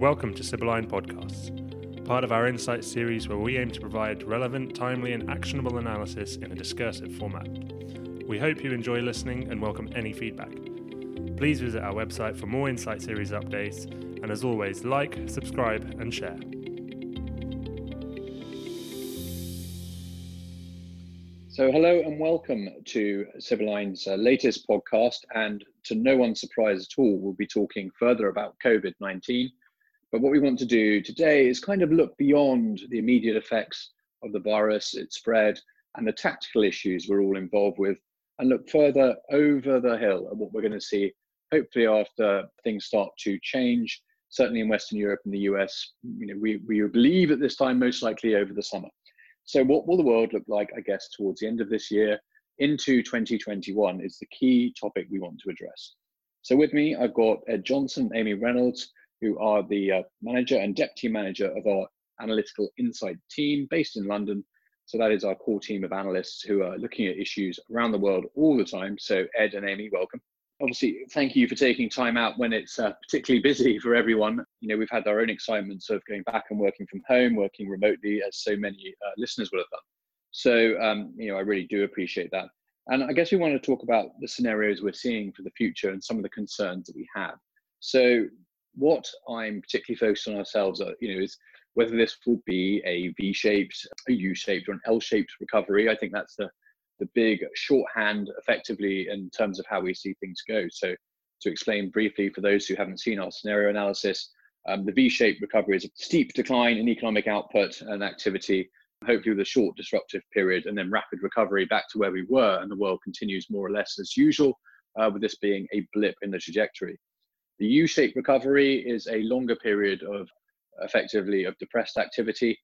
Welcome to Sibylline Podcasts, part of our Insight series where we aim to provide relevant, timely, and actionable analysis in a discursive format. We hope you enjoy listening and welcome any feedback. Please visit our website for more Insight series updates, and as always, like, subscribe, and share. So, hello and welcome to Sibylline's uh, latest podcast. And to no one's surprise at all, we'll be talking further about COVID 19 but what we want to do today is kind of look beyond the immediate effects of the virus, its spread, and the tactical issues we're all involved with, and look further over the hill at what we're going to see, hopefully, after things start to change. Certainly in Western Europe and the US, you know, we, we believe at this time most likely over the summer. So, what will the world look like, I guess, towards the end of this year into 2021 is the key topic we want to address. So, with me, I've got Ed Johnson, Amy Reynolds, who are the uh, manager and deputy manager of our analytical insight team based in London. So that is our core team of analysts who are looking at issues around the world all the time. So Ed and Amy, welcome. Obviously, thank you for taking time out when it's uh, particularly busy for everyone. You know, we've had our own excitements of going back and working from home, working remotely, as so many uh, listeners will have done. So, um, you know, I really do appreciate that. And I guess we want to talk about the scenarios we're seeing for the future and some of the concerns that we have. So, what I'm particularly focused on ourselves, uh, you know, is whether this will be a V-shaped, a U-shaped, or an L-shaped recovery. I think that's the the big shorthand, effectively, in terms of how we see things go. So, to explain briefly for those who haven't seen our scenario analysis, um, the V-shaped recovery is a steep decline in economic output and activity, hopefully with a short disruptive period, and then rapid recovery back to where we were, and the world continues more or less as usual, uh, with this being a blip in the trajectory. The U-shaped recovery is a longer period of effectively of depressed activity.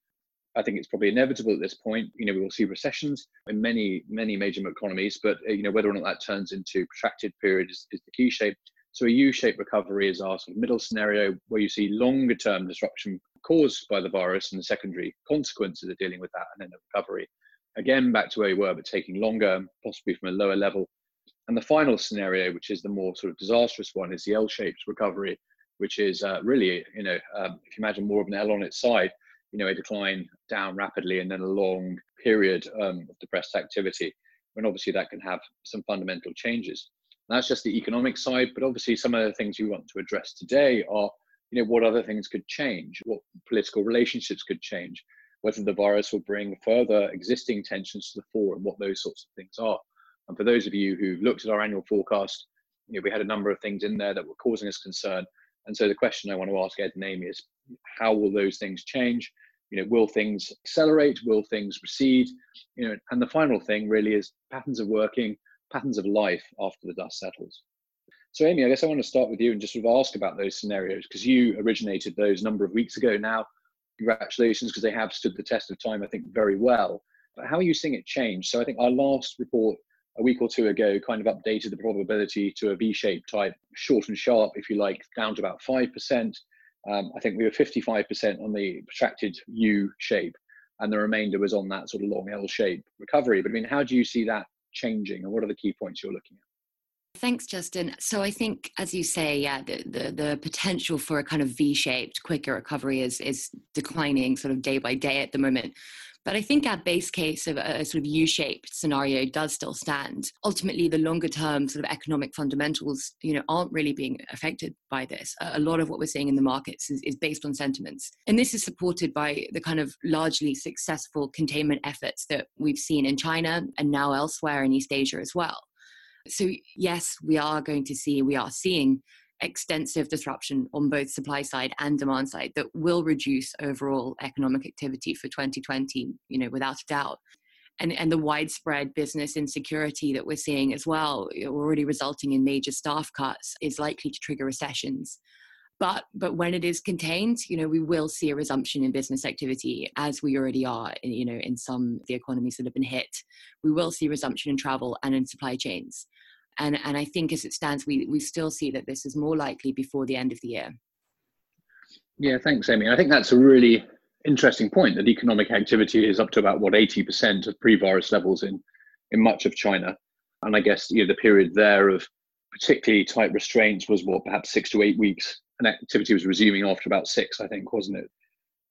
I think it's probably inevitable at this point. You know, we will see recessions in many, many major economies, but you know whether or not that turns into protracted period is, is the key shape. So a U-shaped recovery is our sort of middle scenario where you see longer term disruption caused by the virus and the secondary consequences of dealing with that, and then a recovery again back to where we were, but taking longer, possibly from a lower level and the final scenario, which is the more sort of disastrous one, is the L-shaped recovery, which is uh, really, you know, um, if you imagine more of an L on its side, you know, a decline down rapidly and then a long period um, of depressed activity. When obviously that can have some fundamental changes. And that's just the economic side, but obviously some of the things we want to address today are, you know, what other things could change, what political relationships could change, whether the virus will bring further existing tensions to the fore, and what those sorts of things are. And for those of you who've looked at our annual forecast, you know, we had a number of things in there that were causing us concern. And so the question I want to ask Ed and Amy is, how will those things change? You know, will things accelerate? Will things recede? You know, and the final thing really is patterns of working, patterns of life after the dust settles. So, Amy, I guess I want to start with you and just sort of ask about those scenarios because you originated those a number of weeks ago now. Congratulations, because they have stood the test of time, I think, very well. But how are you seeing it change? So, I think our last report a week or two ago kind of updated the probability to a V-shaped type, short and sharp, if you like, down to about 5%. Um, I think we were 55% on the protracted U shape, and the remainder was on that sort of long L shape recovery. But I mean, how do you see that changing, and what are the key points you're looking at? Thanks, Justin. So I think, as you say, yeah, the, the, the potential for a kind of V-shaped, quicker recovery is is declining sort of day by day at the moment. But I think our base case of a sort of U-shaped scenario does still stand. Ultimately, the longer term sort of economic fundamentals, you know, aren't really being affected by this. A lot of what we're seeing in the markets is, is based on sentiments. And this is supported by the kind of largely successful containment efforts that we've seen in China and now elsewhere in East Asia as well. So yes, we are going to see, we are seeing extensive disruption on both supply side and demand side that will reduce overall economic activity for 2020 you know without a doubt. And, and the widespread business insecurity that we're seeing as well already resulting in major staff cuts is likely to trigger recessions. But but when it is contained you know we will see a resumption in business activity as we already are you know in some of the economies that have been hit. We will see resumption in travel and in supply chains and, and I think as it stands, we, we still see that this is more likely before the end of the year. Yeah, thanks, Amy. I think that's a really interesting point that economic activity is up to about what 80% of pre-virus levels in, in much of China. And I guess you know the period there of particularly tight restraints was what perhaps six to eight weeks and activity was resuming after about six, I think, wasn't it?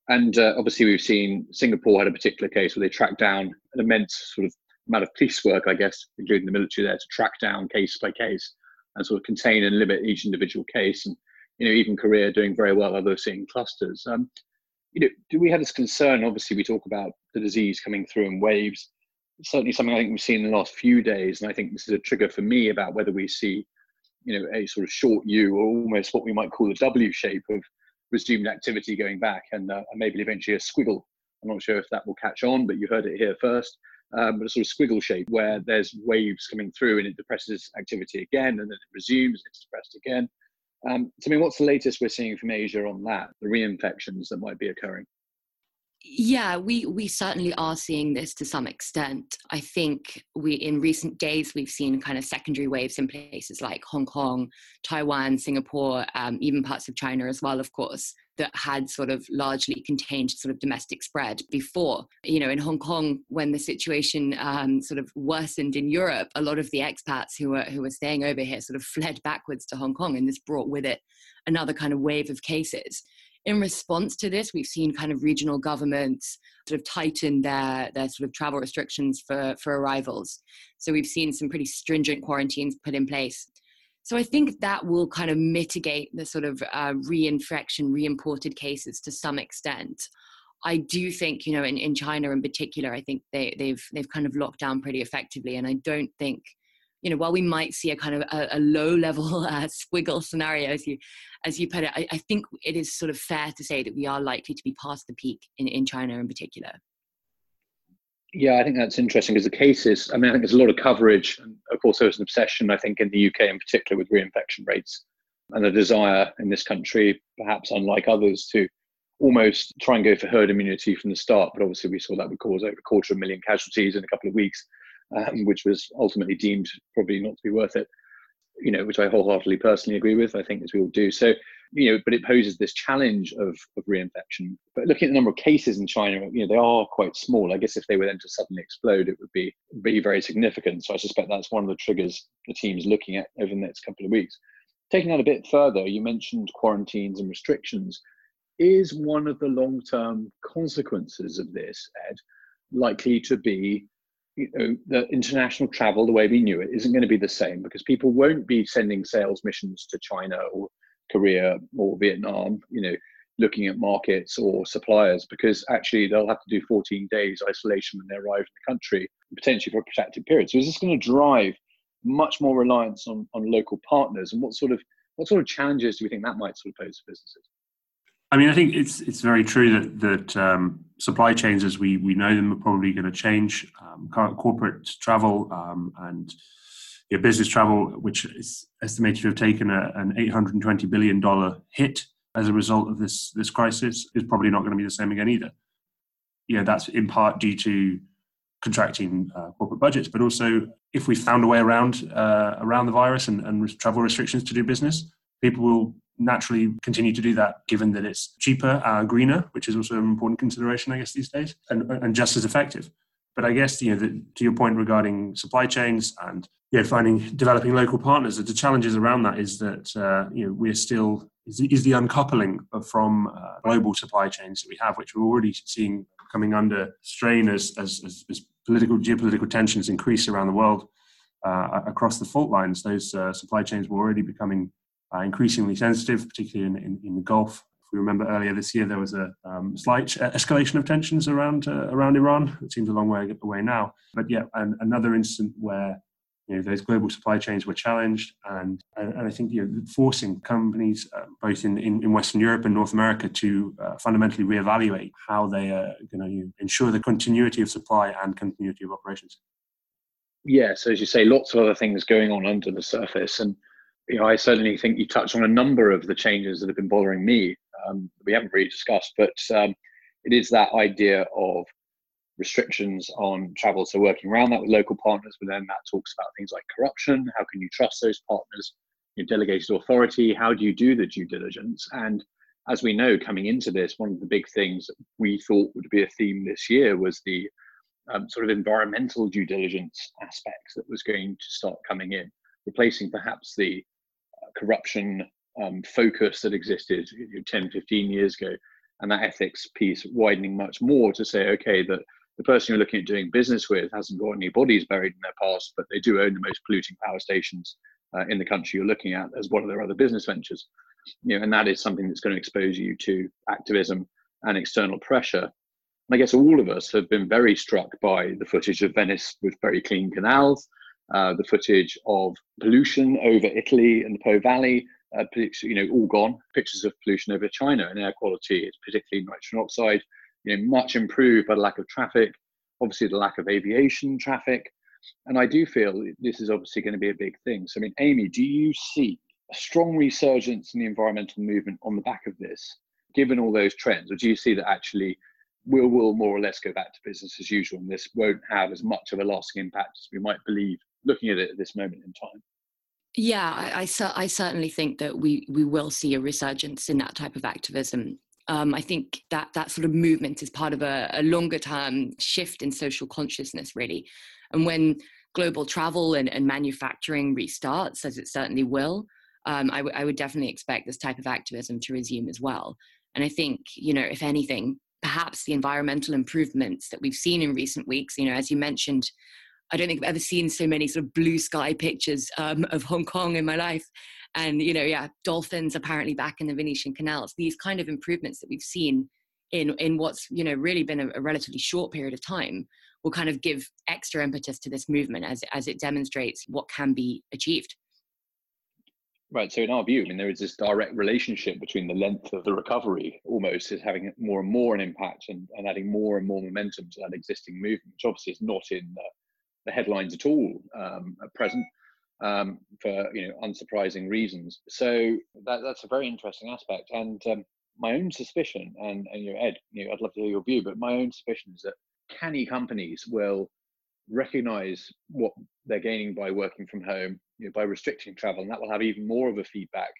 And uh, obviously, we've seen Singapore had a particular case where they tracked down an immense sort of amount of police work, I guess, including the military there, to track down case by case and sort of contain and limit each individual case. And you know, even Korea doing very well, although seeing clusters. Um, you know, do we have this concern? Obviously, we talk about the disease coming through in waves. It's certainly something I think we've seen in the last few days, and I think this is a trigger for me about whether we see, you know, a sort of short U or almost what we might call a W shape of resumed activity going back, and, uh, maybe eventually a squiggle. I'm not sure if that will catch on, but you heard it here first. Um, but a sort of squiggle shape where there's waves coming through and it depresses activity again, and then it resumes, it's depressed again. Um, so, I mean, what's the latest we're seeing from Asia on that, the reinfections that might be occurring? Yeah, we we certainly are seeing this to some extent. I think we in recent days we've seen kind of secondary waves in places like Hong Kong, Taiwan, Singapore, um, even parts of China as well, of course, that had sort of largely contained sort of domestic spread before. You know, in Hong Kong, when the situation um, sort of worsened in Europe, a lot of the expats who were who were staying over here sort of fled backwards to Hong Kong, and this brought with it another kind of wave of cases in response to this, we've seen kind of regional governments sort of tighten their, their sort of travel restrictions for, for arrivals. So we've seen some pretty stringent quarantines put in place. So I think that will kind of mitigate the sort of uh, reinfection, reimported cases to some extent. I do think, you know, in, in China in particular, I think they, they've they've kind of locked down pretty effectively, and I don't think you know, while we might see a kind of a, a low level uh, squiggle scenario, as you, as you put it, I, I, think it is sort of fair to say that we are likely to be past the peak in, in China in particular. Yeah, I think that's interesting because the cases, I mean, I think there's a lot of coverage. And of course, there's an obsession, I think, in the UK in particular with reinfection rates and a desire in this country, perhaps unlike others, to almost try and go for herd immunity from the start. But obviously, we saw that would cause over a quarter of a million casualties in a couple of weeks um, which was ultimately deemed probably not to be worth it. You know, which I wholeheartedly personally agree with. I think as we all do. So, you know, but it poses this challenge of of reinfection. But looking at the number of cases in China, you know, they are quite small. I guess if they were then to suddenly explode, it would be be very significant. So I suspect that's one of the triggers the team's looking at over the next couple of weeks. Taking that a bit further, you mentioned quarantines and restrictions. Is one of the long term consequences of this, Ed, likely to be you know, the international travel, the way we knew it, isn't going to be the same because people won't be sending sales missions to China or Korea or Vietnam, you know, looking at markets or suppliers because actually they'll have to do 14 days isolation when they arrive in the country, potentially for a protracted period. So is this going to drive much more reliance on, on local partners? And what sort of what sort of challenges do we think that might sort of pose for businesses? I mean, I think it's it's very true that that um, supply chains, as we we know them, are probably going to change. Um, corporate travel um, and your business travel, which is estimated to have taken a, an 820 billion dollar hit as a result of this this crisis, is probably not going to be the same again either. Yeah, that's in part due to contracting uh, corporate budgets, but also if we found a way around uh, around the virus and, and travel restrictions to do business, people will naturally continue to do that given that it's cheaper, uh, greener, which is also an important consideration, I guess, these days, and, and just as effective. But I guess, you know, the, to your point regarding supply chains and you know, finding, developing local partners, the challenges around that is that, uh, you know, we're still, is, is the uncoupling from uh, global supply chains that we have, which we're already seeing coming under strain as, as, as, as political, geopolitical tensions increase around the world. Uh, across the fault lines, those uh, supply chains were already becoming uh, increasingly sensitive, particularly in, in, in, the Gulf. If we remember earlier this year, there was a um, slight escalation of tensions around uh, around Iran. It seems a long way away now, but yeah, and another incident where you know those global supply chains were challenged, and and, I think you know forcing companies uh, both in, in, in Western Europe and North America to uh, fundamentally reevaluate how they are going to ensure the continuity of supply and continuity of operations. Yeah, so as you say, lots of other things going on under the surface, and you know, I certainly think you touched on a number of the changes that have been bothering me. Um, we haven't really discussed, but um, it is that idea of restrictions on travel. So working around that with local partners, but then that talks about things like corruption. How can you trust those partners? Your delegated authority. How do you do the due diligence? And as we know, coming into this, one of the big things we thought would be a theme this year was the um, sort of environmental due diligence aspects that was going to start coming in, replacing perhaps the corruption um, focus that existed 10, 15 years ago, and that ethics piece widening much more to say, okay, that the person you're looking at doing business with hasn't got any bodies buried in their past, but they do own the most polluting power stations uh, in the country you're looking at as one of their other business ventures. You know, and that is something that's going to expose you to activism and external pressure. I guess all of us have been very struck by the footage of Venice with very clean canals, uh, the footage of pollution over Italy and the Po Valley, uh, you know, all gone. Pictures of pollution over China and air quality, particularly nitrogen oxide, you know, much improved by the lack of traffic, obviously the lack of aviation traffic. And I do feel this is obviously going to be a big thing. So, I mean, Amy, do you see a strong resurgence in the environmental movement on the back of this, given all those trends? Or do you see that actually we'll, more or less go back to business as usual and this won't have as much of a lasting impact as we might believe looking at it at this moment in time? Yeah, I, I, I, certainly think that we, we will see a resurgence in that type of activism. Um, I think that that sort of movement is part of a, a longer term shift in social consciousness, really. And when global travel and, and manufacturing restarts, as it certainly will, um, I, w- I would definitely expect this type of activism to resume as well. And I think, you know, if anything, perhaps the environmental improvements that we've seen in recent weeks, you know, as you mentioned, I don't think I've ever seen so many sort of blue sky pictures um, of Hong Kong in my life. And, you know, yeah, dolphins apparently back in the Venetian canals. These kind of improvements that we've seen in, in what's, you know, really been a, a relatively short period of time will kind of give extra impetus to this movement as, as it demonstrates what can be achieved. Right. So, in our view, I mean, there is this direct relationship between the length of the recovery almost is having more and more an impact and, and adding more and more momentum to that existing movement, which obviously is not in the, the headlines at all um, at present um, for you know unsurprising reasons. So that, that's a very interesting aspect. And um, my own suspicion, and, and you know, Ed, you know, I'd love to hear your view, but my own suspicion is that canny companies will recognize what they're gaining by working from home, you know, by restricting travel, and that will have even more of a feedback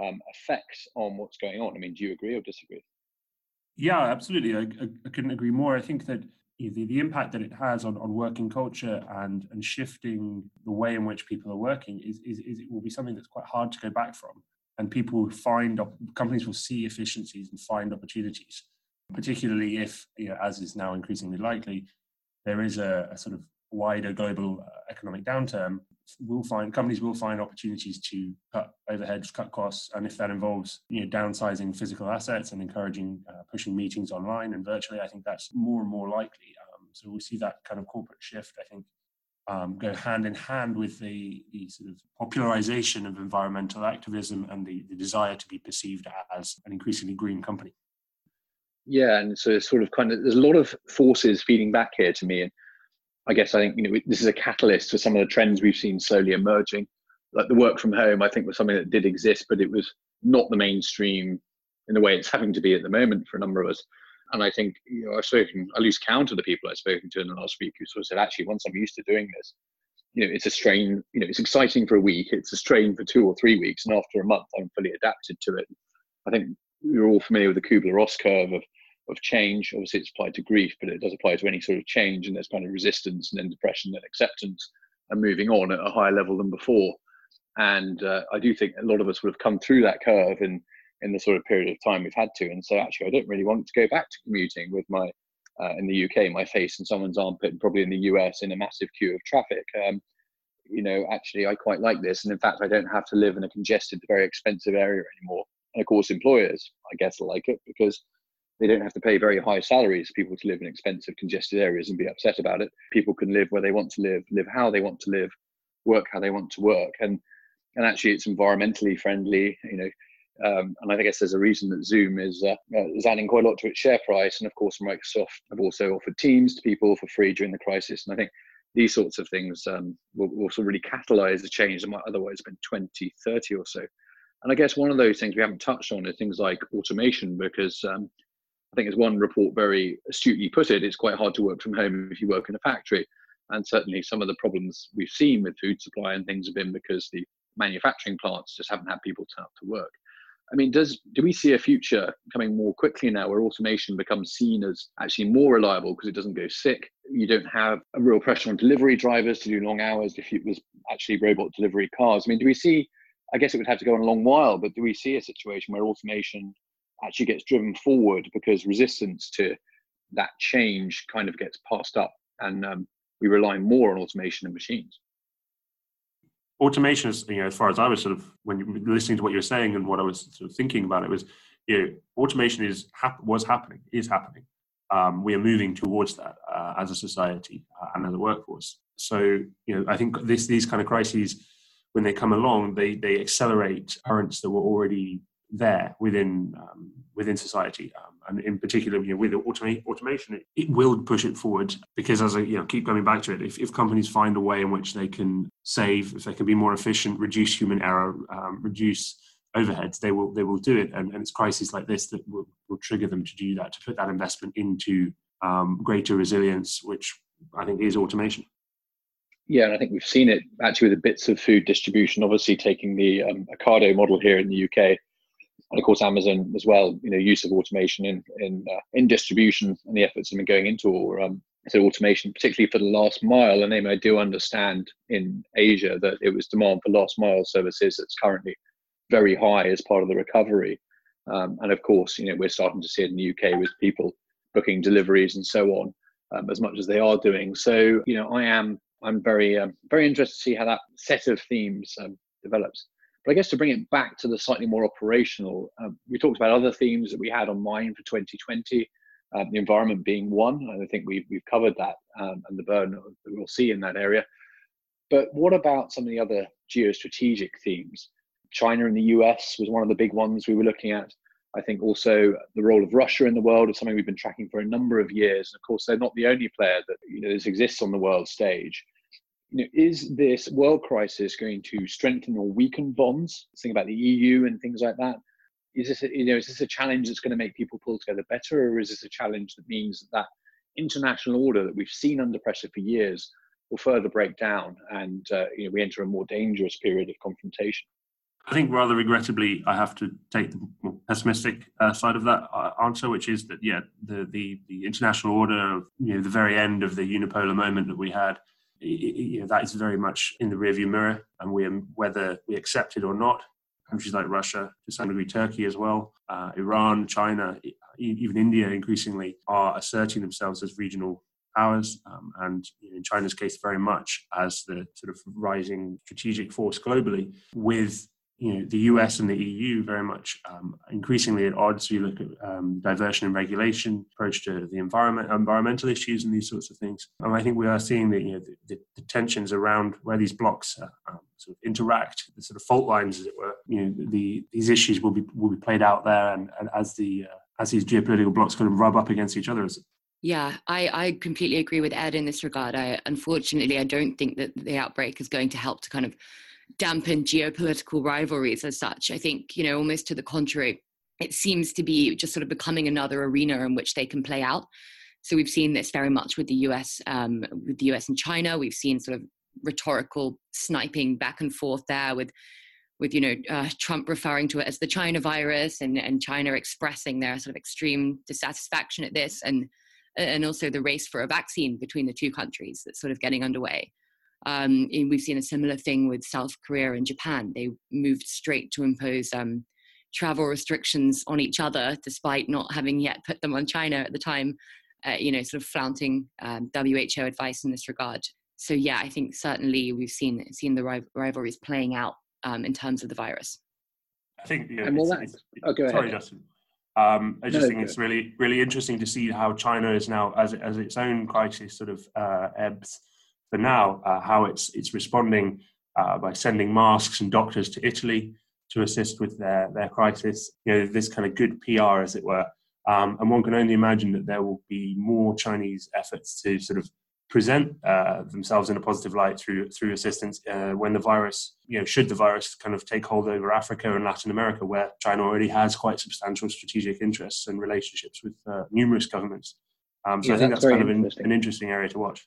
um, effect on what's going on. I mean, do you agree or disagree? Yeah, absolutely. I, I, I couldn't agree more. I think that the, the impact that it has on, on working culture and, and shifting the way in which people are working is, is, is, it will be something that's quite hard to go back from. And people will find, companies will see efficiencies and find opportunities, particularly if, you know, as is now increasingly likely, there is a, a sort of wider global uh, economic downturn, will find companies will find opportunities to cut overheads, cut costs, and if that involves you know downsizing physical assets and encouraging uh, pushing meetings online and virtually, I think that's more and more likely. Um, so we see that kind of corporate shift. I think. Um, go hand in hand with the, the sort of popularization of environmental activism and the, the desire to be perceived as an increasingly green company. Yeah, and so it's sort of kind of there's a lot of forces feeding back here to me, and I guess I think you know this is a catalyst for some of the trends we've seen slowly emerging. Like the work from home, I think was something that did exist, but it was not the mainstream in the way it's having to be at the moment for a number of us. And I think you know I've spoken, I lose count of the people I've spoken to in the last week who sort of said, actually, once I'm used to doing this, you know, it's a strain. You know, it's exciting for a week, it's a strain for two or three weeks, and after a month, I'm fully adapted to it. I think we're all familiar with the Kubler-Ross curve of of change. Obviously, it's applied to grief, but it does apply to any sort of change, and there's kind of resistance and then depression and acceptance and moving on at a higher level than before. And uh, I do think a lot of us would have come through that curve in in the sort of period of time we've had to. And so, actually, I don't really want to go back to commuting with my uh, in the UK, my face in someone's armpit, and probably in the US in a massive queue of traffic. Um, you know, actually, I quite like this, and in fact, I don't have to live in a congested, very expensive area anymore. And of course, employers, I guess, like it because they don't have to pay very high salaries for people to live in expensive, congested areas and be upset about it. People can live where they want to live, live how they want to live, work how they want to work, and and actually it's environmentally friendly. You know, um, and I guess there's a reason that Zoom is uh, uh, is adding quite a lot to its share price, and of course Microsoft have also offered Teams to people for free during the crisis, and I think these sorts of things um, will, also really catalyze the change that might otherwise been 20, 30 or so. And I guess one of those things we haven't touched on is things like automation, because um, I think as one report very astutely put it, it's quite hard to work from home if you work in a factory. And certainly some of the problems we've seen with food supply and things have been because the manufacturing plants just haven't had people turn up to work. I mean, does do we see a future coming more quickly now where automation becomes seen as actually more reliable because it doesn't go sick? You don't have a real pressure on delivery drivers to do long hours if it was actually robot delivery cars. I mean, do we see I guess it would have to go on a long while, but do we see a situation where automation actually gets driven forward because resistance to that change kind of gets passed up and um, we rely more on automation and machines? Automation is, you know, as far as I was sort of when you listening to what you were saying and what I was sort of thinking about it was, you know, automation is hap- was happening, is happening. Um, we are moving towards that uh, as a society uh, and as a workforce. So, you know, I think this these kind of crises when they come along, they they accelerate currents that were already there within um, within society, um, and in particular, you know, with automate, automation, it, it, will push it forward because, as I you know, keep coming back to it, if, if companies find a way in which they can save, if they can be more efficient, reduce human error, um, reduce overheads, they will they will do it, and, and it's crises like this that will, will trigger them to do that, to put that investment into um, greater resilience, which I think is automation. Yeah, and I think we've seen it actually with the bits of food distribution. Obviously, taking the um, Ocado model here in the UK, and of course Amazon as well. You know, use of automation in in uh, in distribution and the efforts that have been going into um, so automation, particularly for the last mile. And I do understand in Asia that it was demand for last mile services that's currently very high as part of the recovery. Um, and of course, you know, we're starting to see it in the UK with people booking deliveries and so on, um, as much as they are doing. So, you know, I am I'm very um, very interested to see how that set of themes um, develops. But I guess to bring it back to the slightly more operational, um, we talked about other themes that we had on mind for 2020, um, the environment being one, and I think we've we've covered that um, and the burn that we'll see in that area. But what about some of the other geostrategic themes? China and the US was one of the big ones we were looking at. I think also the role of Russia in the world is something we've been tracking for a number of years. And of course, they're not the only player that you know, exists on the world stage. You know, is this world crisis going to strengthen or weaken bonds? Think about the EU and things like that. Is this, a, you know, is this a challenge that's going to make people pull together better, or is this a challenge that means that, that international order that we've seen under pressure for years will further break down, and uh, you know, we enter a more dangerous period of confrontation? I think rather regrettably, I have to take the more pessimistic uh, side of that uh, answer, which is that yeah, the the, the international order, you know, the very end of the unipolar moment that we had, you know, that is very much in the rearview mirror, and we whether we accept it or not. Countries like Russia, to some degree Turkey as well, uh, Iran, China, even India, increasingly are asserting themselves as regional powers, um, and in China's case, very much as the sort of rising strategic force globally, with you know, the US and the EU very much um, increasingly at odds. You look at um, diversion and regulation, approach to the environment, environmental issues, and these sorts of things. And I think we are seeing that you know the, the, the tensions around where these blocks uh, um, sort of interact, the sort of fault lines, as it were. You know, the these issues will be will be played out there, and, and as the uh, as these geopolitical blocks kind of rub up against each other. as, Yeah, I, I completely agree with Ed in this regard. I unfortunately I don't think that the outbreak is going to help to kind of dampen geopolitical rivalries as such. I think, you know, almost to the contrary, it seems to be just sort of becoming another arena in which they can play out. So we've seen this very much with the US, um, with the US and China. We've seen sort of rhetorical sniping back and forth there with, with you know, uh, Trump referring to it as the China virus, and and China expressing their sort of extreme dissatisfaction at this, and and also the race for a vaccine between the two countries that's sort of getting underway. Um, we've seen a similar thing with South Korea and Japan. They moved straight to impose um, travel restrictions on each other, despite not having yet put them on China at the time. Uh, you know, sort of flaunting um, WHO advice in this regard. So yeah, I think certainly we've seen seen the rivalries playing out um, in terms of the virus. I think yeah, it's, it's, oh, go sorry, ahead. Justin. Um, I just no, think it's really really interesting to see how China is now as as its own crisis sort of uh, ebbs for now uh, how it's it's responding uh, by sending masks and doctors to Italy to assist with their their crisis. You know, this kind of good PR, as it were. Um, and one can only imagine that there will be more Chinese efforts to sort of present uh, themselves in a positive light through through assistance uh, when the virus, you know, should the virus kind of take hold over Africa and Latin America, where China already has quite substantial strategic interests and relationships with uh, numerous governments. Um, so yeah, I think that's, that's kind of an, an interesting area to watch.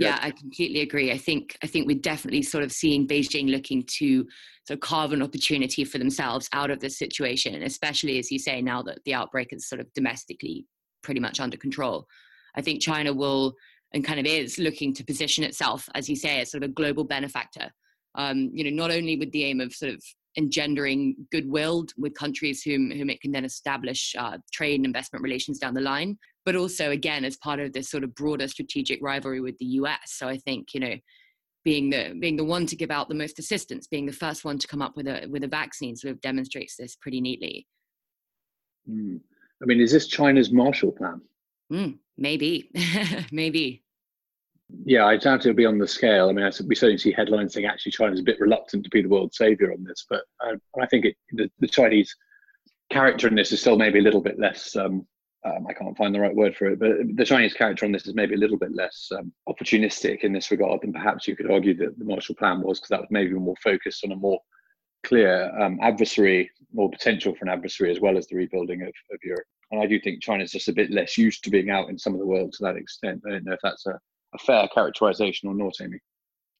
Yeah, I completely agree. I think I think we're definitely sort of seeing Beijing looking to sort of carve an opportunity for themselves out of this situation, especially as you say now that the outbreak is sort of domestically pretty much under control. I think China will and kind of is looking to position itself, as you say, as sort of a global benefactor. Um, you know, not only with the aim of sort of engendering goodwill with countries whom whom it can then establish uh, trade and investment relations down the line, but also again as part of this sort of broader strategic rivalry with the U.S. So I think you know being the being the one to give out the most assistance, being the first one to come up with a with a vaccine, sort of demonstrates this pretty neatly. Mm. I mean, is this China's Marshall Plan? Mm, maybe, maybe. Yeah, I doubt it'll be on the scale. I mean, I, we certainly see headlines saying actually China's a bit reluctant to be the world savior on this, but I, I think it, the, the, Chinese character in this is still maybe a little bit less um, um, I can't find the right word for it, but the Chinese character on this is maybe a little bit less um, opportunistic in this regard than perhaps you could argue that the Marshall Plan was, because that was maybe more focused on a more clear um, adversary, more potential for an adversary, as well as the rebuilding of, of Europe. And I do think China's just a bit less used to being out in some of the world to that extent. I don't know if that's a, a fair characterization or not, Amy.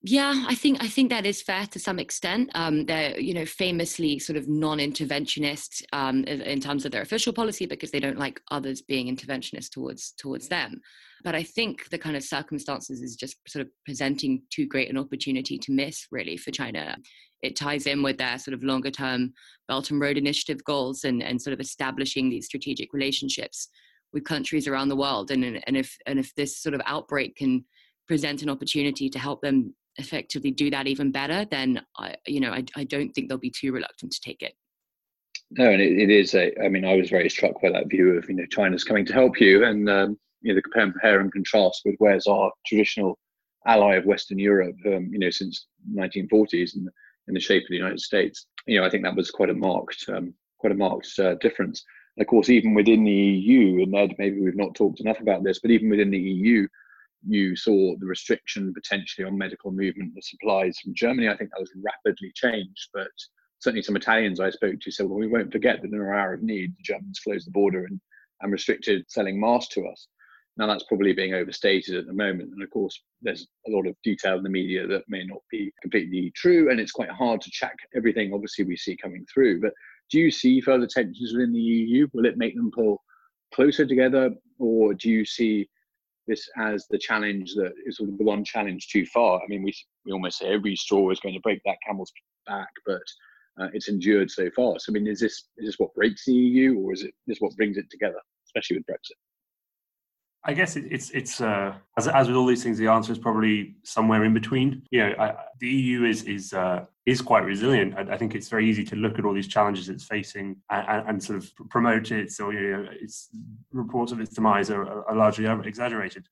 Yeah, I think I think that is fair to some extent. Um, they're you know famously sort of non-interventionist um, in terms of their official policy because they don't like others being interventionist towards towards them. But I think the kind of circumstances is just sort of presenting too great an opportunity to miss really for China. It ties in with their sort of longer term Belt and Road Initiative goals and and sort of establishing these strategic relationships with countries around the world. And and if and if this sort of outbreak can present an opportunity to help them effectively do that even better, then I, you know, I, I don't think they'll be too reluctant to take it. No, and it, it is a. I mean, I was very struck by that view of you know China's coming to help you, and um, you know the compare and contrast with where's our traditional ally of Western Europe, um, you know, since 1940s and in the shape of the United States. You know, I think that was quite a marked, um, quite a marked uh, difference. And of course, even within the EU, and Ed, maybe we've not talked enough about this, but even within the EU, you saw the restriction potentially on medical movement of supplies from Germany. I think that was rapidly changed, but certainly some Italians I spoke to said, well, we won't forget that in our hour of need, the Germans closed the border and, and restricted selling masks to us. Now that's probably being overstated at the moment. And of course, there's a lot of detail in the media that may not be completely true. And it's quite hard to check everything, obviously, we see coming through. But do you see further tensions within the EU? Will it make them pull closer together? Or do you see this as the challenge that is sort of the one challenge too far. I mean, we we almost say every straw is going to break that camel's back, but uh, it's endured so far. So, I mean, is this is this what breaks the EU, or is it is what brings it together, especially with Brexit? I guess it, it's it's uh, as as with all these things, the answer is probably somewhere in between. You know, I, the EU is is uh, is quite resilient. I, I, think it's very easy to look at all these challenges it's facing and, and sort of promote it. So you know, its reports of its demise are, are largely exaggerated.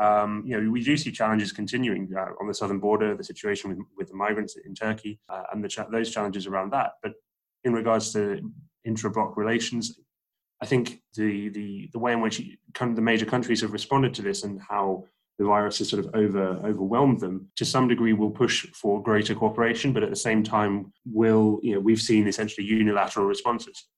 Um, you know, we do see challenges continuing uh, on the southern border, the situation with, with the migrants in Turkey, uh, and the those challenges around that. But in regards to intra-bloc relations, I think the the the way in which the major countries have responded to this and how the virus has sort of over overwhelmed them to some degree will push for greater cooperation, but at the same time will you know we've seen essentially unilateral responses.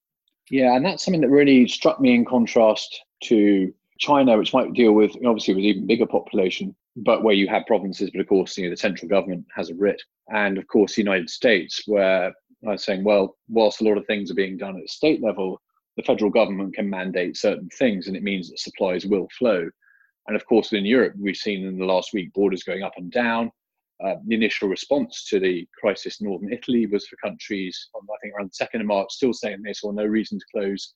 Yeah, and that's something that really struck me in contrast to China, which might deal with obviously with even bigger population, but where you have provinces, but of course you know the central government has a writ, and of course the United States, where I was saying, well, whilst a lot of things are being done at state level, the federal government can mandate certain things, and it means that supplies will flow. And of course, in Europe, we've seen in the last week borders going up and down. Uh, the initial response to the crisis in northern Italy was for countries, I think around the 2nd of March, still saying they saw no reason to close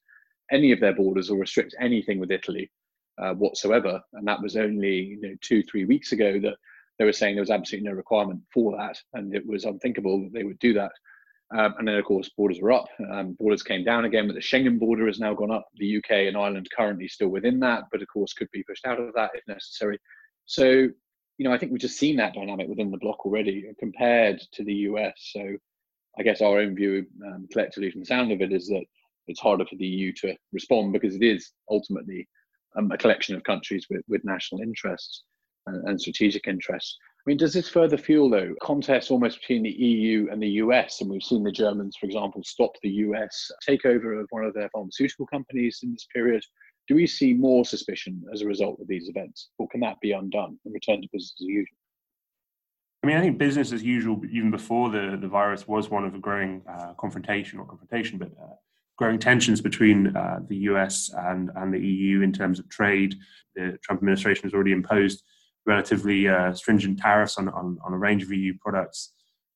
any of their borders or restrict anything with Italy uh, whatsoever. And that was only you know, two, three weeks ago that they were saying there was absolutely no requirement for that. And it was unthinkable that they would do that. Um, and then, of course, borders were up. Um, borders came down again, but the Schengen border has now gone up. The UK and Ireland currently still within that, but of course could be pushed out of that if necessary. So, you know, I think we've just seen that dynamic within the bloc already compared to the US. So, I guess our own view, um, collectively from the sound of it, is that it's harder for the EU to respond because it is ultimately um, a collection of countries with, with national interests and, and strategic interests. Mean, does this further fuel, though, contests almost between the EU and the US? And we've seen the Germans, for example, stop the US takeover of one of their pharmaceutical companies in this period. Do we see more suspicion as a result of these events, or can that be undone and return to business as usual? I mean, I think business as usual, even before the, the virus, was one of a growing uh, confrontation or confrontation, but uh, growing tensions between uh, the US and, and the EU in terms of trade. The Trump administration has already imposed relatively uh, stringent tariffs on, on, on, a range of EU products.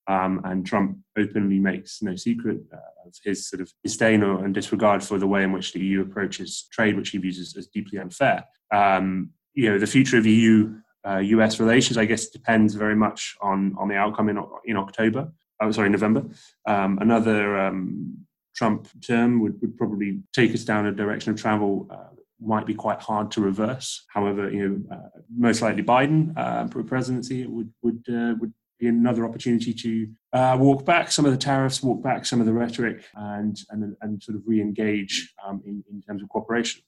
Um, and Trump openly makes no secret uh, of his sort of disdain or, and disregard for the way in which the EU approaches trade, which he views as, as deeply unfair. Um, you know, the future of EU uh, US relations, I guess, depends very much on on the outcome in in October. Oh, sorry, November. Um, another um, Trump term would, would probably take us down a direction of travel uh, might be quite hard to reverse. However, you know, uh, most likely Biden uh, presidency would would uh, would be another opportunity to uh, walk back some of the tariffs, walk back some of the rhetoric, and and and sort of re-engage um, in in terms of cooperation.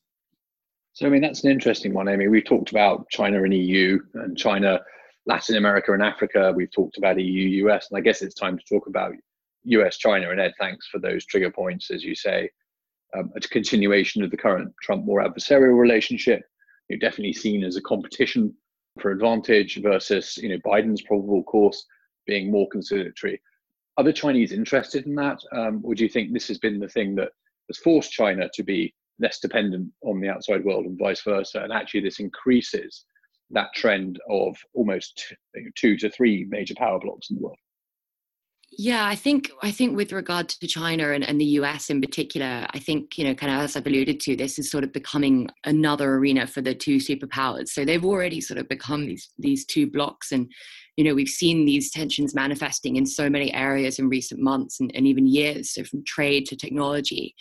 So, I mean, that's an interesting one, Amy. We've talked about China and EU, and China, Latin America, and Africa. We've talked about EU, US, and I guess it's time to talk about US, China. And Ed, thanks for those trigger points, as you say um, a continuation of the current Trump more adversarial relationship. You're definitely seen as a competition for advantage versus you know Biden's probable course being more conciliatory. Are the Chinese interested in that, um, or do you think this has been the thing that has forced China to be less dependent on the outside world and vice versa? And actually, this increases that trend of almost two to three major power blocks in the world. Yeah, I think I think with regard to China and, and the US in particular, I think, you know, kind of as I've alluded to, this is sort of becoming another arena for the two superpowers. So they've already sort of become these these two blocks. And, you know, we've seen these tensions manifesting in so many areas in recent months and, and even years. So from trade to technology.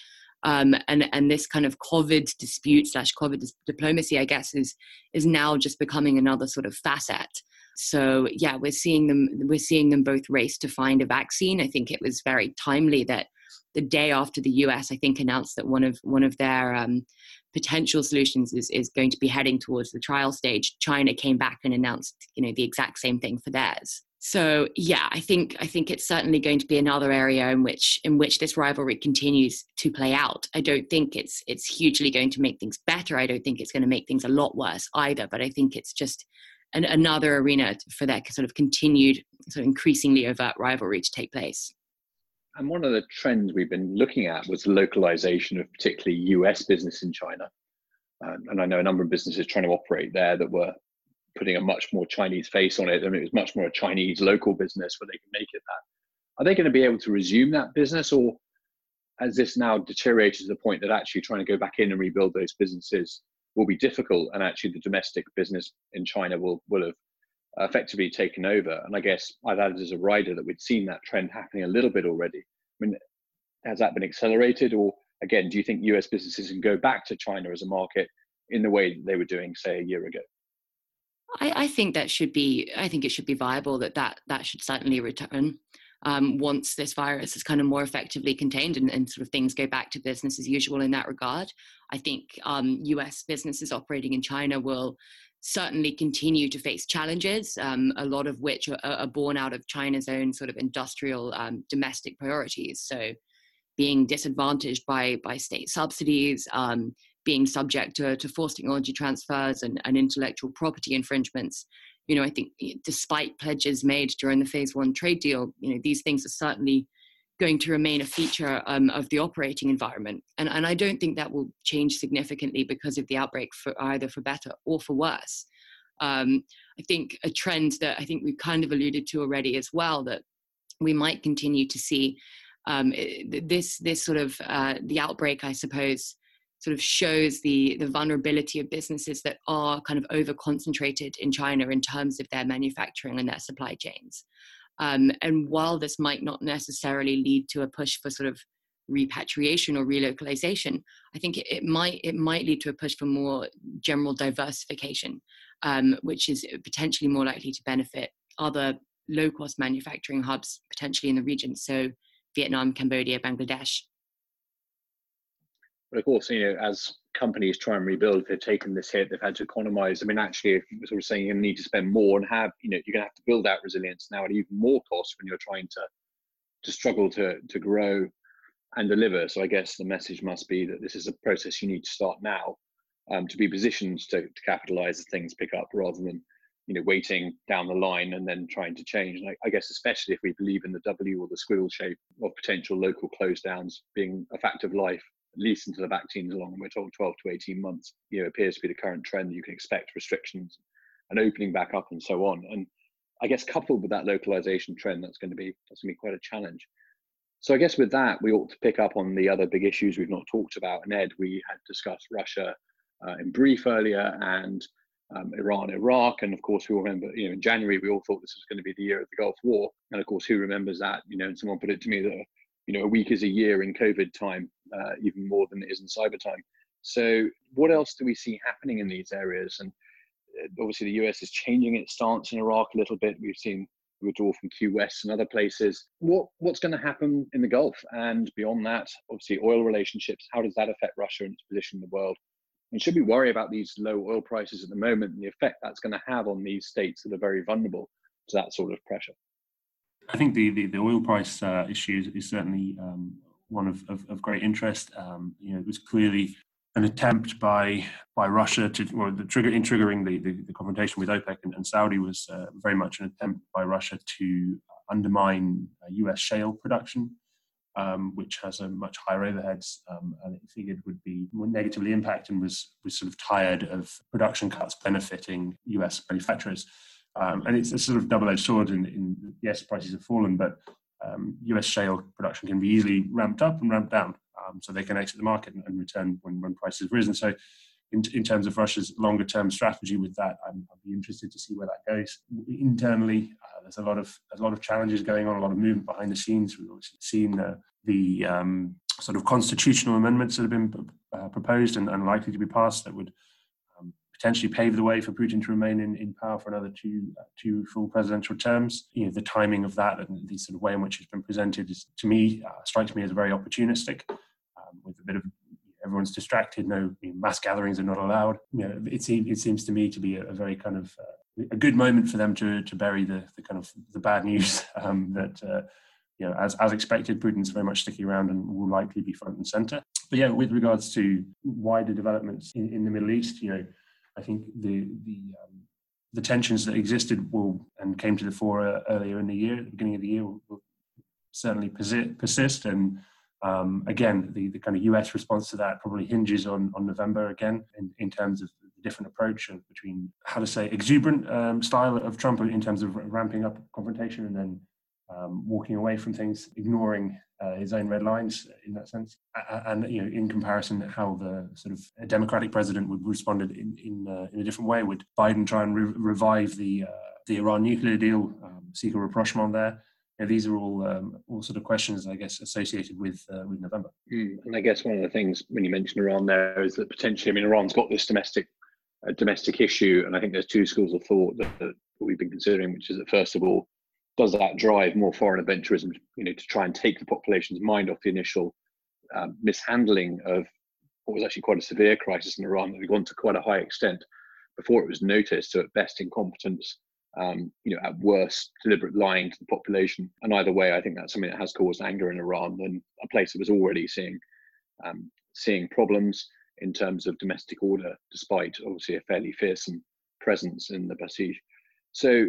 Um, and and this kind of COVID dispute slash COVID diplomacy, I guess, is is now just becoming another sort of facet so yeah, we're seeing them we're seeing them both race to find a vaccine. I think it was very timely that the day after the US, I think, announced that one of one of their um, potential solutions is, is going to be heading towards the trial stage. China came back and announced, you know, the exact same thing for theirs. So yeah, I think I think it's certainly going to be another area in which in which this rivalry continues to play out. I don't think it's it's hugely going to make things better. I don't think it's going to make things a lot worse either. But I think it's just an, another arena for that sort of continued, sort of increasingly overt rivalry to take place. And one of the trends we've been looking at was the localization of particularly US business in China. Um, and I know a number of businesses trying to operate there that were putting a much more Chinese face on it. I mean, it was much more a Chinese local business where they can make it that. Are they going to be able to resume that business or has this now deteriorated to the point that actually trying to go back in and rebuild those businesses will be difficult, and actually the domestic business in China will will have effectively taken over. And I guess I've added as a rider that we'd seen that trend happening a little bit already. I mean, has that been accelerated, or again, do you think US businesses can go back to China as a market in the way they were doing, say, a year ago? I, I think that should be. I think it should be viable. That that that should certainly return um, once this virus is kind of more effectively contained and, and, sort of things go back to business as usual in that regard. I think um, US businesses operating in China will certainly continue to face challenges, um, a lot of which are, are, born out of China's own sort of industrial um, domestic priorities. So being disadvantaged by, by state subsidies, um, being subject to, to forced technology transfers and, and intellectual property infringements you know, I think despite pledges made during the phase one trade deal, you know, these things are certainly going to remain a feature um, of the operating environment. And, and I don't think that will change significantly because of the outbreak for either for better or for worse. Um, I think a trend that I think we've kind of alluded to already as well that we might continue to see um, this this sort of uh, the outbreak, I suppose, sort of shows the the vulnerability of businesses that are kind of over concentrated in China in terms of their manufacturing and their supply chains. Um, and while this might not necessarily lead to a push for sort of repatriation or relocalization, I think it, it might it might lead to a push for more general diversification, um, which is potentially more likely to benefit other low cost manufacturing hubs potentially in the region. So Vietnam, Cambodia, Bangladesh, but of course, you know, as companies try and rebuild, they've taken this hit, they've had to economize. I mean, actually, if you're sort of saying you need to spend more and have, you know, you're gonna have to build out resilience now at even more cost when you're trying to to struggle to to grow and deliver. So I guess the message must be that this is a process you need to start now um, to be positioned to, to capitalize as things pick up rather than you know waiting down the line and then trying to change. And I, I guess especially if we believe in the W or the squiggle shape of potential local close downs being a fact of life least until the vaccine's along, and we're told 12 to 18 months, you know, appears to be the current trend. You can expect restrictions and opening back up and so on. And I guess coupled with that localization trend, that's going to be that's going to be quite a challenge. So I guess with that, we ought to pick up on the other big issues we've not talked about. And Ed, we had discussed Russia uh, in brief earlier and um, Iran, Iraq, and of course we all remember, you know, in January we all thought this was going to be the year of the Gulf War, and of course who remembers that? You know, and someone put it to me that you know a week is a year in COVID time, uh, even more than it is in cyber time. So what else do we see happening in these areas? And uh, obviously the US is changing its stance in Iraq a little bit. We've seen withdraw from Q-West and other places. What what's going to happen in the Gulf and beyond that? Obviously, oil relationships. How does that affect Russia and its position in the world? And should we worry about these low oil prices at the moment and the effect that's going to have on these states that are very vulnerable to that sort of pressure? I think the, the, the oil price uh, issue is certainly um, one of, of, of, great interest. Um, you know, it was clearly an attempt by by Russia to, or the trigger in triggering the, the, the confrontation with OPEC and, and Saudi was uh, very much an attempt by Russia to undermine uh, U.S. shale production um, which has a much higher overheads, um, and it figured would be more negatively impacted and was, was sort of tired of production cuts benefiting US manufacturers. Um, and it's a sort of double edged sword, in, in yes, prices have fallen, but US um, shale production can be easily ramped up and ramped down. Um, so they can exit the market and, and return when, when prices have risen. So in, in, terms of Russia's longer term strategy with that, I'd be interested to see where that goes. Internally, uh, there's a lot of a lot of challenges going on, a lot of movement behind the scenes. We've obviously seen the um, sort of constitutional amendments that have been uh, proposed and, and, likely to be passed that would potentially pave the way for Putin to remain in, in power for another two uh, two full presidential terms. You know, the timing of that and the sort of way in which it's been presented is, to me, uh, strikes me as very opportunistic, um, with a bit of everyone's distracted. No you know, mass gatherings are not allowed. You know, it seems it seems to me to be a, a very kind of uh, a good moment for them to to bury the, the kind of the bad news um, that uh, you know as as expected, Putin's very much sticking around and will likely be front and center. But yeah, with regards to wider developments in, in the Middle East, you know, I think the the um, the tensions that existed will and came to the fore uh, earlier in the year, at the beginning of the year, will, certainly persist, persist. And um, again, the, the kind of US response to that probably hinges on, on November again in, in terms of the different approach of between how to say exuberant um, style of Trump in terms of ramping up confrontation and then um, walking away from things, ignoring uh, his own red lines in that sense, and you know, in comparison, how the sort of Democratic president would respond in in, uh, in a different way. Would Biden try and re- revive the uh, the Iran nuclear deal, um, seek a rapprochement there? know, these are all um, all sort of questions, I guess, associated with uh, with November. Mm, and I guess one of the things when you mention Iran there is that potentially, I mean, Iran's got this domestic uh, domestic issue, and I think there's two schools of thought that, that, we've been considering, which is that first of all, does that drive more foreign adventurism, you know, to try and take the population's mind off the initial um, mishandling of what was actually quite a severe crisis in Iran that had gone to quite a high extent before it was noticed. So at best, incompetence um, you know, at worst, deliberate lying to the population. And either way, I think that's something that has caused anger in Iran and a place that was already seeing um, seeing problems in terms of domestic order, despite obviously a fairly fearsome presence in the Basij. So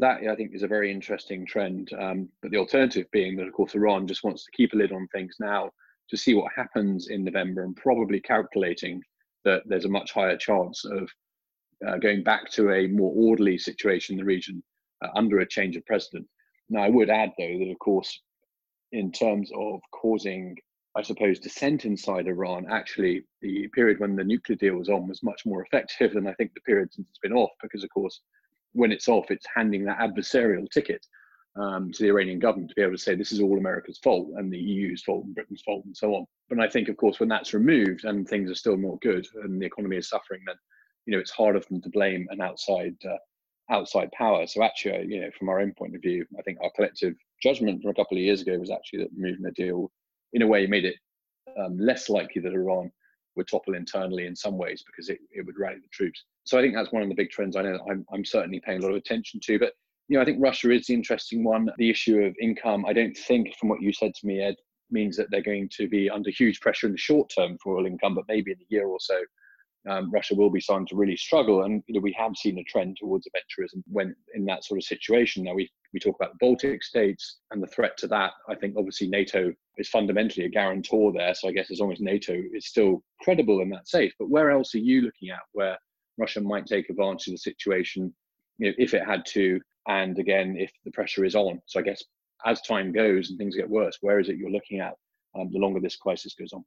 that I think is a very interesting trend. Um, but the alternative being that, of course, Iran just wants to keep a lid on things now to see what happens in November, and probably calculating that there's a much higher chance of uh, going back to a more orderly situation in the region uh, under a change of president. Now, I would add, though, that of course, in terms of causing, I suppose, dissent inside Iran, actually, the period when the nuclear deal was on was much more effective than I think the period since it's been off, because of course, when it's off, it's handing that adversarial ticket um, to the Iranian government to be able to say this is all America's fault and the EU's fault and Britain's fault and so on. But I think, of course, when that's removed and things are still not good and the economy is suffering, then you know it's harder for them to blame an outside uh, outside power. So actually, you know, from our own point of view, I think our collective judgment from a couple of years ago was actually that moving the deal, in a way, made it um, less likely that Iran would topple internally in some ways because it, it would rally the troops. So I think that's one of the big trends I know that I'm, I'm certainly paying a lot of attention to. But you know, I think Russia is the interesting one. The issue of income, I don't think, from what you said to me, Ed, means that they're going to be under huge pressure in the short term for oil income, but maybe in a year or so um, Russia will be starting to really struggle. And you know, we have seen a trend towards adventurism when in that sort of situation. Now we we talk about the Baltic states and the threat to that. I think obviously NATO is fundamentally a guarantor there. So I guess as long as NATO is still credible and that's safe. But where else are you looking at where Russia might take advantage of the situation? If it had to and again if the pressure is on. So I guess as time goes and things get worse, where is it you're looking at um, the longer this crisis goes on?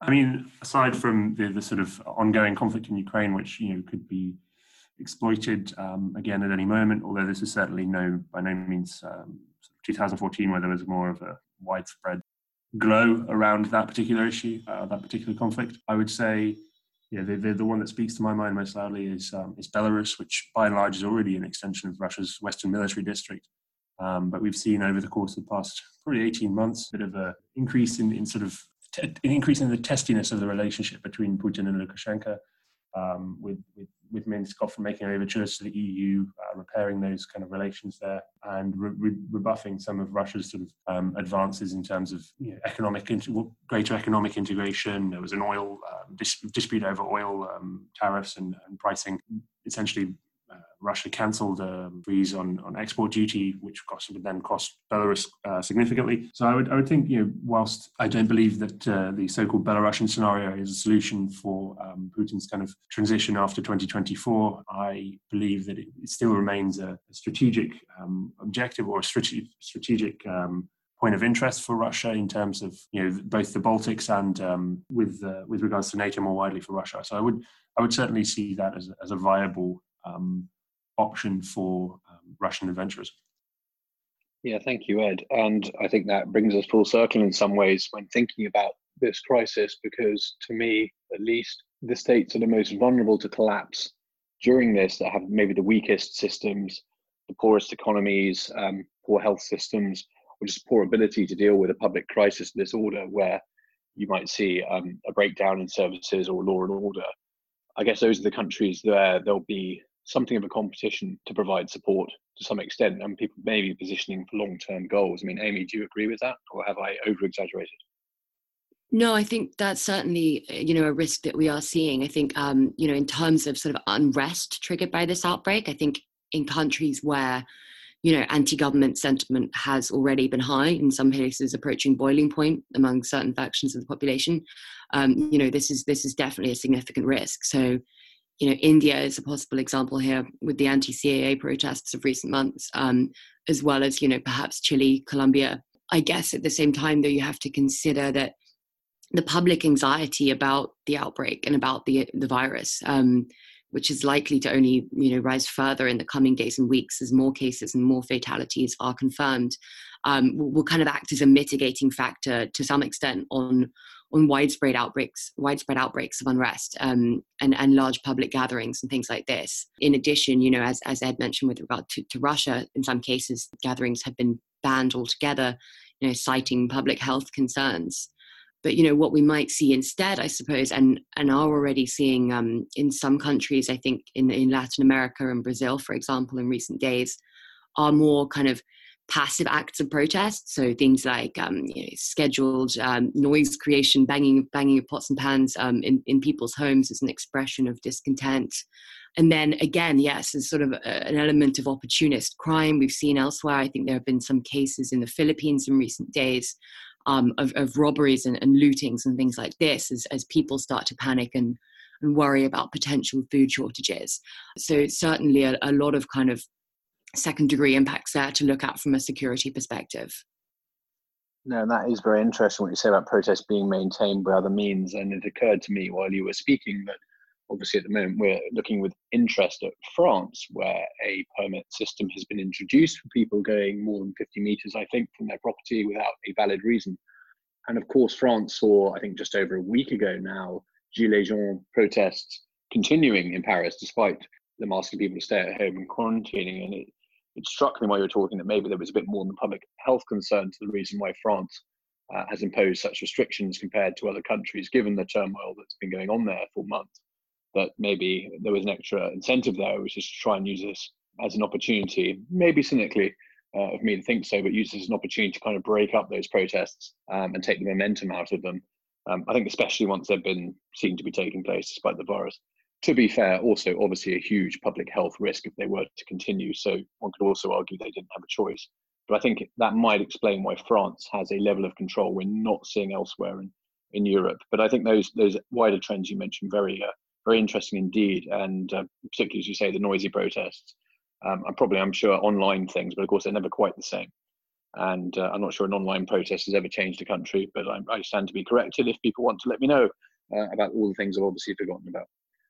I mean, aside from the, the sort of ongoing conflict in Ukraine, which you know could be exploited um, again at any moment, although this is certainly no by no means um, 2014 where there was more of a widespread glow around that particular issue, uh, that particular conflict. I would say, yeah, the, the, the, one that speaks to my mind most loudly is um, is Belarus, which by and large is already an extension of Russia's Western military district. Um, but we've seen over the course of the past probably 18 months a bit of an increase in, in sort of an increase in the testiness of the relationship between Putin and Lukashenko, um, with, with, with Minsk often making overtures to the EU, uh, repairing those kind of relations there, and re- re- rebuffing some of Russia's sort of um, advances in terms of you know, economic, greater economic integration. There was an oil um, dis- dispute over oil um, tariffs and, and pricing, essentially Russia cancelled a freeze on, on export duty, which cost, would then cost Belarus uh, significantly. So I would, I would think, you know, whilst I don't believe that uh, the so-called Belarusian scenario is a solution for um, Putin's kind of transition after 2024, I believe that it, still remains a, a strategic um, objective or a strategic, strategic um, point of interest for Russia in terms of you know both the Baltics and um, with uh, with regards to NATO more widely for Russia. So I would I would certainly see that as, as a viable um, option for um, Russian adventurers. Yeah, thank you, Ed. And I think that brings us full circle in some ways when thinking about this crisis, because to me, at least, the states that are the most vulnerable to collapse during this that have maybe the weakest systems, the poorest economies, um, poor health systems, or just poor ability to deal with a public crisis of this order where you might see um, a breakdown in services or law and order. I guess those are the countries where there'll be something of a competition to provide support to some extent, and people may be positioning for long-term goals. I mean, Amy, do you agree with that, or have I over-exaggerated? No, I think that's certainly you know a risk that we are seeing. I think um, you know in terms of sort of unrest triggered by this outbreak, I think in countries where you know anti-government sentiment has already been high in some cases approaching boiling point among certain factions of the population um, you know this is this is definitely a significant risk so you know, India is a possible example here with the anti-CAA protests of recent months, um, as well as you know perhaps Chile, Colombia. I guess at the same time, though, you have to consider that the public anxiety about the outbreak and about the the virus, um, which is likely to only you know rise further in the coming days and weeks as more cases and more fatalities are confirmed, um, will, will kind of act as a mitigating factor to some extent on on widespread outbreaks, widespread outbreaks of unrest um, and, and large public gatherings and things like this. In addition, you know, as, as Ed mentioned with regard to, to Russia, in some cases, gatherings have been banned altogether, you know, citing public health concerns. But you know what we might see instead, I suppose, and and are already seeing um, in some countries, I think in in Latin America and Brazil, for example, in recent days, are more kind of passive acts of protest. So things like um, you know, scheduled um, noise creation, banging, banging of pots and pans um, in, in people's homes as an expression of discontent. And then again, yes, there's sort of a, an element of opportunist crime we've seen elsewhere. I think there have been some cases in the Philippines in recent days um, of, of, robberies and, and, lootings and things like this as, as people start to panic and, and worry about potential food shortages. So certainly a, a lot of kind of second degree impacts there to look at from a security perspective. No, that is very interesting what you say about protests being maintained by other means. And it occurred to me while you were speaking that obviously at the moment we're looking with interest at France, where a permit system has been introduced for people going more than 50 meters, I think, from their property without a valid reason. And of course, France saw, I think just over a week ago now, Gilets jaunes protests continuing in Paris, despite them asking people to stay at home and quarantining. And it, it struck me while you were talking that maybe there was a bit more than public health concern to the reason why France uh, has imposed such restrictions compared to other countries, given the turmoil that's been going on there for months. That maybe there was an extra incentive there, which is to try and use this as an opportunity, maybe cynically uh, of me to think so, but use this as an opportunity to kind of break up those protests um, and take the momentum out of them. Um, I think especially once they've been seen to be taking place despite the virus to be fair, also obviously a huge public health risk if they were to continue. So one could also argue they didn't have a choice. But I think that might explain why France has a level of control we're not seeing elsewhere in, in Europe. But I think those those wider trends you mentioned very uh, very interesting indeed, and uh, particularly as you say the noisy protests. Um, and probably, I'm sure, online things, but of course, they're never quite the same. And uh, I'm not sure an online protest has ever changed a country, but I, I stand to be corrected if people want to let me know uh, about all the things I've obviously forgotten about.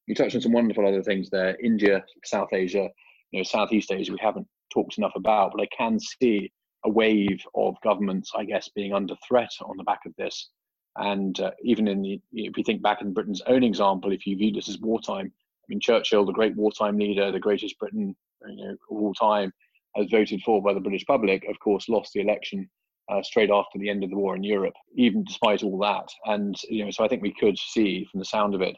You touched on some wonderful other things there India, South Asia, you know, Southeast Asia, we haven't talked enough about, but I can see a wave of governments, I guess, being under threat on the back of this. And uh, even in the, if you think back in Britain's own example, if you view this as wartime, I mean, Churchill, the great wartime leader, the greatest Britain you know, of all time, as voted for by the British public, of course, lost the election uh, straight after the end of the war in Europe, even despite all that. And you know, so I think we could see, from the sound of it,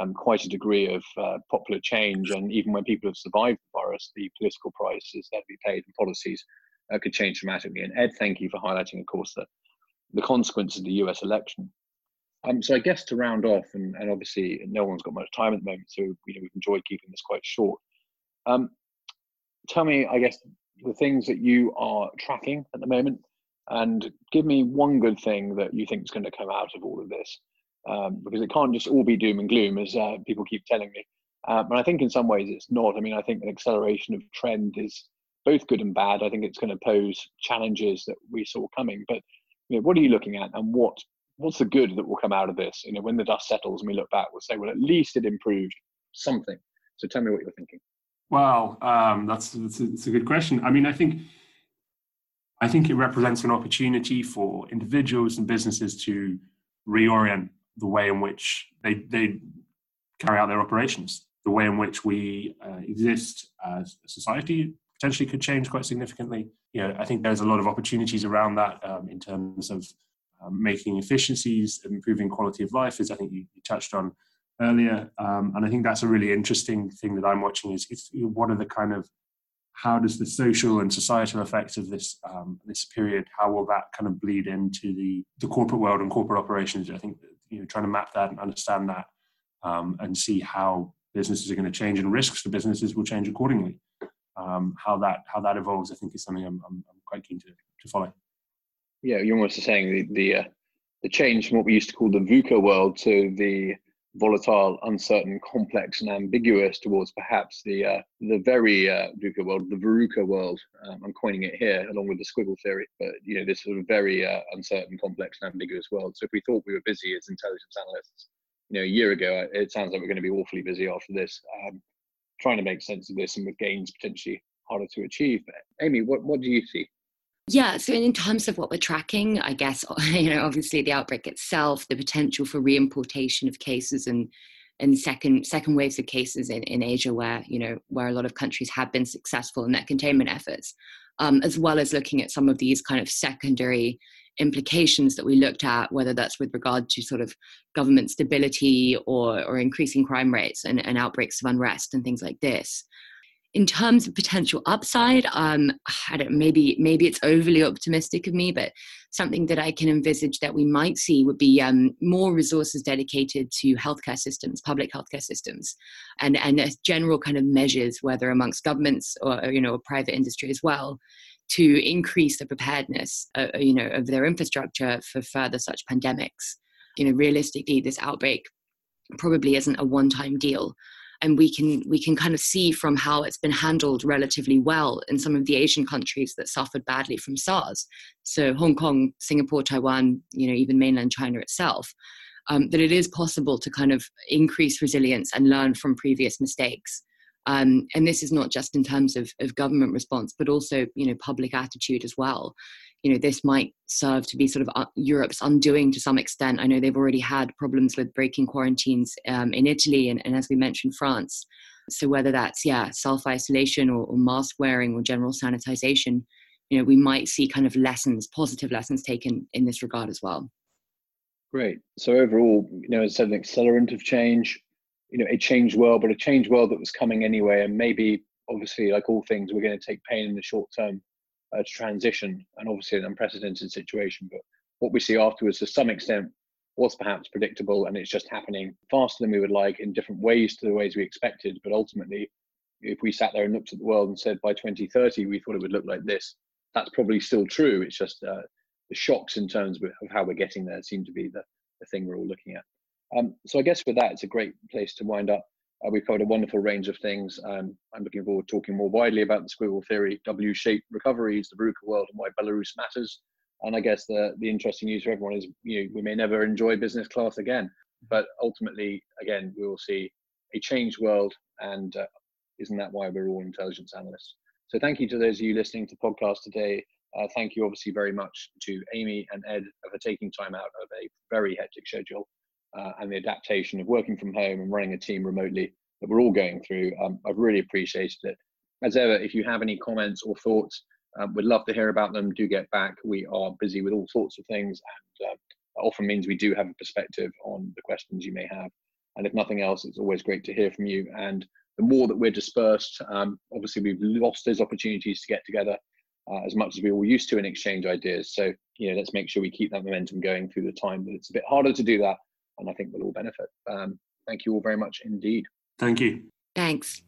um, quite a degree of uh, popular change. And even when people have survived the virus, the political prices that be paid and policies uh, could change dramatically. And Ed, thank you for highlighting, of course, the, the consequences of the US election. Um, so I guess to round off, and, and obviously no one's got much time at the moment, so you know, we've enjoyed keeping this quite short. Um, tell me, I guess, the things that you are tracking at the moment, and give me one good thing that you think is going to come out of all of this, um, because it can't just all be doom and gloom, as uh, people keep telling me. Uh, but I think in some ways it's not. I mean, I think an acceleration of trend is both good and bad. I think it's going to pose challenges that we saw coming. But you know, what are you looking at, and what what's the good that will come out of this? You know, when the dust settles and we look back, we'll say, well, at least it improved something. So tell me what you're thinking. Well, um, that's, that's, a, that's a good question. I mean, I think I think it represents an opportunity for individuals and businesses to reorient the way in which they they carry out their operations. The way in which we uh, exist as a society potentially could change quite significantly. You know, I think there's a lot of opportunities around that um, in terms of um, making efficiencies, improving quality of life, as I think you, you touched on earlier. Um, and I think that's a really interesting thing that I'm watching is, is what are the kind of how does the social and societal effects of this um, this period how will that kind of bleed into the the corporate world and corporate operations? I think you know trying to map that and understand that um, and see how businesses are going to change and risks for businesses will change accordingly. Um, how that how that evolves, I think, is something I'm, I'm, I'm quite keen to, to follow yeah, you're almost saying the the, uh, the change from what we used to call the VUCA world to the volatile, uncertain, complex, and ambiguous towards perhaps the uh, the very uh, world, the VUCA world. Um, I'm coining it here along with the squiggle theory, but you know this sort of very uh, uncertain, complex, and ambiguous world. So if we thought we were busy as intelligence analysts, you know, a year ago, it sounds like we're going to be awfully busy after this, um, trying to make sense of this and with gains potentially harder to achieve. Amy, what what do you see? Yeah, so in terms of what we're tracking, I guess you know obviously the outbreak itself, the potential for reimportation of cases and and second second waves of cases in, in Asia where you know where a lot of countries have been successful in their containment efforts, um, as well as looking at some of these kind of secondary implications that we looked at, whether that's with regard to sort of government stability or or increasing crime rates and, and outbreaks of unrest and things like this in terms of potential upside, um, I don't maybe maybe it's overly optimistic of me, but something that I can envisage that we might see would be um, more resources dedicated to healthcare systems, public healthcare systems, and and general kind of measures, whether amongst governments or you know private industry as well, to increase the preparedness, uh, you know, of their infrastructure for further such pandemics. You know, realistically, this outbreak probably isn't a one-time deal and we can we can kind of see from how it's been handled relatively well in some of the asian countries that suffered badly from sars. So hong kong singapore taiwan you know even mainland china itself um, that it is possible to kind of increase resilience and learn from previous mistakes. Um, and this is not just in terms of, of government response but also you know public attitude as well you know this might serve to be sort of uh, Europe's undoing to some extent. I know they've already had problems with breaking quarantines um, in Italy and, and, as we mentioned, France. So whether that's yeah self isolation or, or mask wearing or general sanitization, you know we might see kind of lessons, positive lessons taken in this regard as well. Great. So overall, you know, it's an accelerant of change. You know, a changed world, but a changed world that was coming anyway, and maybe obviously, like all things, we're going to take pain in the short term uh, transition, and obviously an unprecedented situation. But what we see afterwards, to some extent, was perhaps predictable, and it's just happening faster than we would like in different ways to the ways we expected. But ultimately, if we sat there and looked at the world and said by 2030 we thought it would look like this, that's probably still true. It's just uh, the shocks in terms of how we're getting there seem to be the, the thing we're all looking at. Um, so I guess with that, it's a great place to wind up. Uh, we've covered a wonderful range of things. Um, I'm looking forward to talking more widely about the squiggle theory, W-shaped recoveries, the VUCA world, and why Belarus matters. And I guess the the interesting news for everyone is, you know, we may never enjoy business class again, but ultimately, again, we will see a changed world, and uh, isn't that why we're all intelligence analysts? So thank you to those of you listening to the podcast today. Uh, thank you, obviously, very much to Amy and Ed for taking time out of a very hectic schedule uh, and the adaptation of working from home and running a team remotely that we're all going through. Um, I've really appreciated it. As ever, if you have any comments or thoughts, um, we'd love to hear about them. Do get back. We are busy with all sorts of things, and uh, often means we do have a perspective on the questions you may have. And if nothing else, it's always great to hear from you. And the more that we're dispersed, um, obviously we've lost those opportunities to get together uh, as much as we were used to and exchange ideas. So, you know, let's make sure we keep that momentum going through the time that it's a bit harder to do that. And I think we'll all benefit. Um, thank you all very much indeed. Thank you. Thanks.